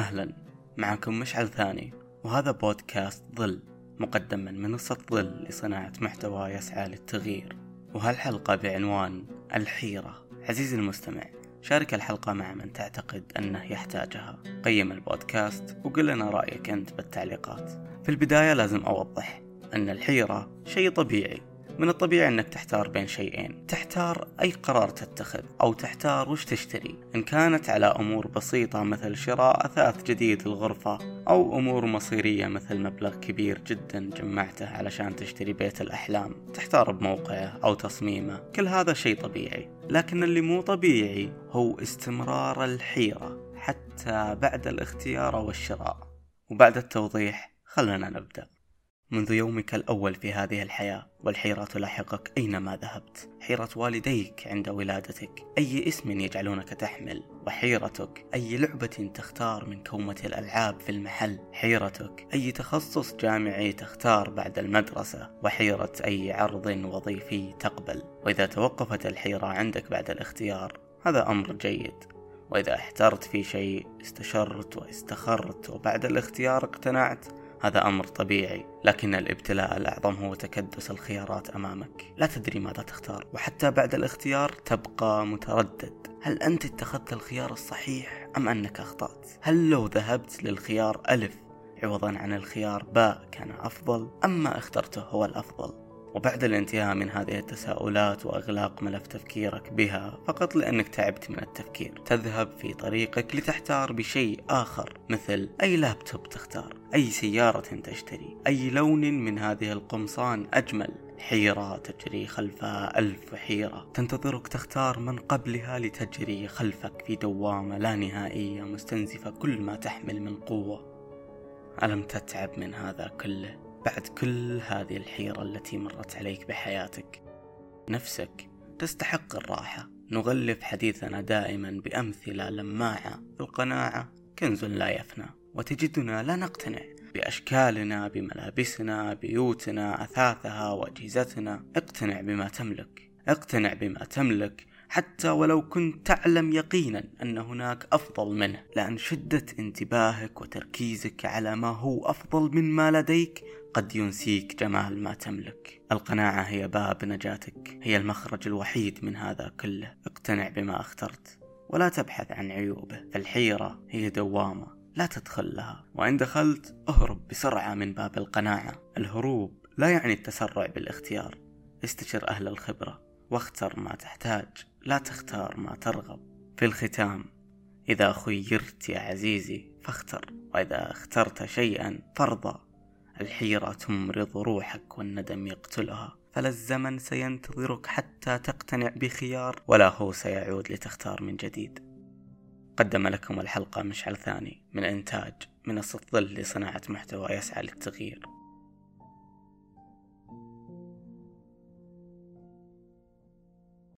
أهلا معكم مشعل ثاني وهذا بودكاست ظل مقدم من منصة ظل لصناعة محتوى يسعى للتغيير. وهالحلقة بعنوان الحيرة. عزيزي المستمع شارك الحلقة مع من تعتقد أنه يحتاجها. قيم البودكاست وقل لنا رأيك أنت بالتعليقات. في البداية لازم أوضح أن الحيرة شيء طبيعي. من الطبيعي انك تحتار بين شيئين. تحتار أي قرار تتخذ أو تحتار وش تشتري. إن كانت على أمور بسيطة مثل شراء أثاث جديد للغرفة أو أمور مصيرية مثل مبلغ كبير جدا جمعته علشان تشتري بيت الأحلام. تحتار بموقعه أو تصميمه. كل هذا شيء طبيعي. لكن اللي مو طبيعي هو استمرار الحيرة حتى بعد الاختيار والشراء وبعد التوضيح خلنا نبدأ. منذ يومك الأول في هذه الحياة والحيرة تلاحقك أينما ذهبت. حيرة والديك عند ولادتك أي اسم يجعلونك تحمل؟ وحيرتك أي لعبة تختار من كومة الألعاب في المحل؟ حيرتك أي تخصص جامعي تختار بعد المدرسة؟ وحيرة أي عرض وظيفي تقبل؟ وإذا توقفت الحيرة عندك بعد الاختيار هذا أمر جيد. وإذا احترت في شيء استشرت واستخرت وبعد الاختيار اقتنعت. هذا أمر طبيعي لكن الابتلاء الأعظم هو تكدس الخيارات أمامك. لا تدري ماذا تختار وحتى بعد الاختيار تبقى متردد. هل أنت اتخذت الخيار الصحيح أم أنك أخطأت؟ هل لو ذهبت للخيار ألف عوضا عن الخيار باء كان أفضل أم ما اخترته هو الأفضل؟ وبعد الانتهاء من هذه التساؤلات وأغلاق ملف تفكيرك بها فقط لأنك تعبت من التفكير تذهب في طريقك لتحتار بشيء آخر مثل أي لابتوب تختار أي سيارة تشتري أي لون من هذه القمصان أجمل حيرة تجري خلفها ألف حيرة تنتظرك تختار من قبلها لتجري خلفك في دوامة لا نهائية مستنزفة كل ما تحمل من قوة ألم تتعب من هذا كله؟ بعد كل هذه الحيرة التي مرت عليك بحياتك نفسك تستحق الراحة. نغلف حديثنا دائما بأمثلة لماعة القناعة كنز لا يفنى. وتجدنا لا نقتنع بأشكالنا بملابسنا بيوتنا أثاثها وأجهزتنا. اقتنع بما تملك. اقتنع بما تملك حتى ولو كنت تعلم يقينا أن هناك أفضل منه. لأن شدة انتباهك وتركيزك على ما هو أفضل من ما لديك قد ينسيك جمال ما تملك. القناعة هي باب نجاتك. هي المخرج الوحيد من هذا كله. اقتنع بما اخترت ولا تبحث عن عيوبه. فالحيرة هي دوامة لا تدخل لها. وإن دخلت أهرب بسرعة من باب القناعة. الهروب لا يعني التسرع بالاختيار. استشر أهل الخبرة واختر ما تحتاج. لا تختار ما ترغب في الختام. إذا خيرت يا عزيزي فاختر وإذا اخترت شيئا فارضى. الحيرة تمرض روحك والندم يقتلها. فلا الزمن سينتظرك حتى تقتنع بخيار ولا هو سيعود لتختار من جديد. قدم لكم الحلقة مشعل ثاني من إنتاج منصة ظل لصناعة محتوى يسعى للتغيير.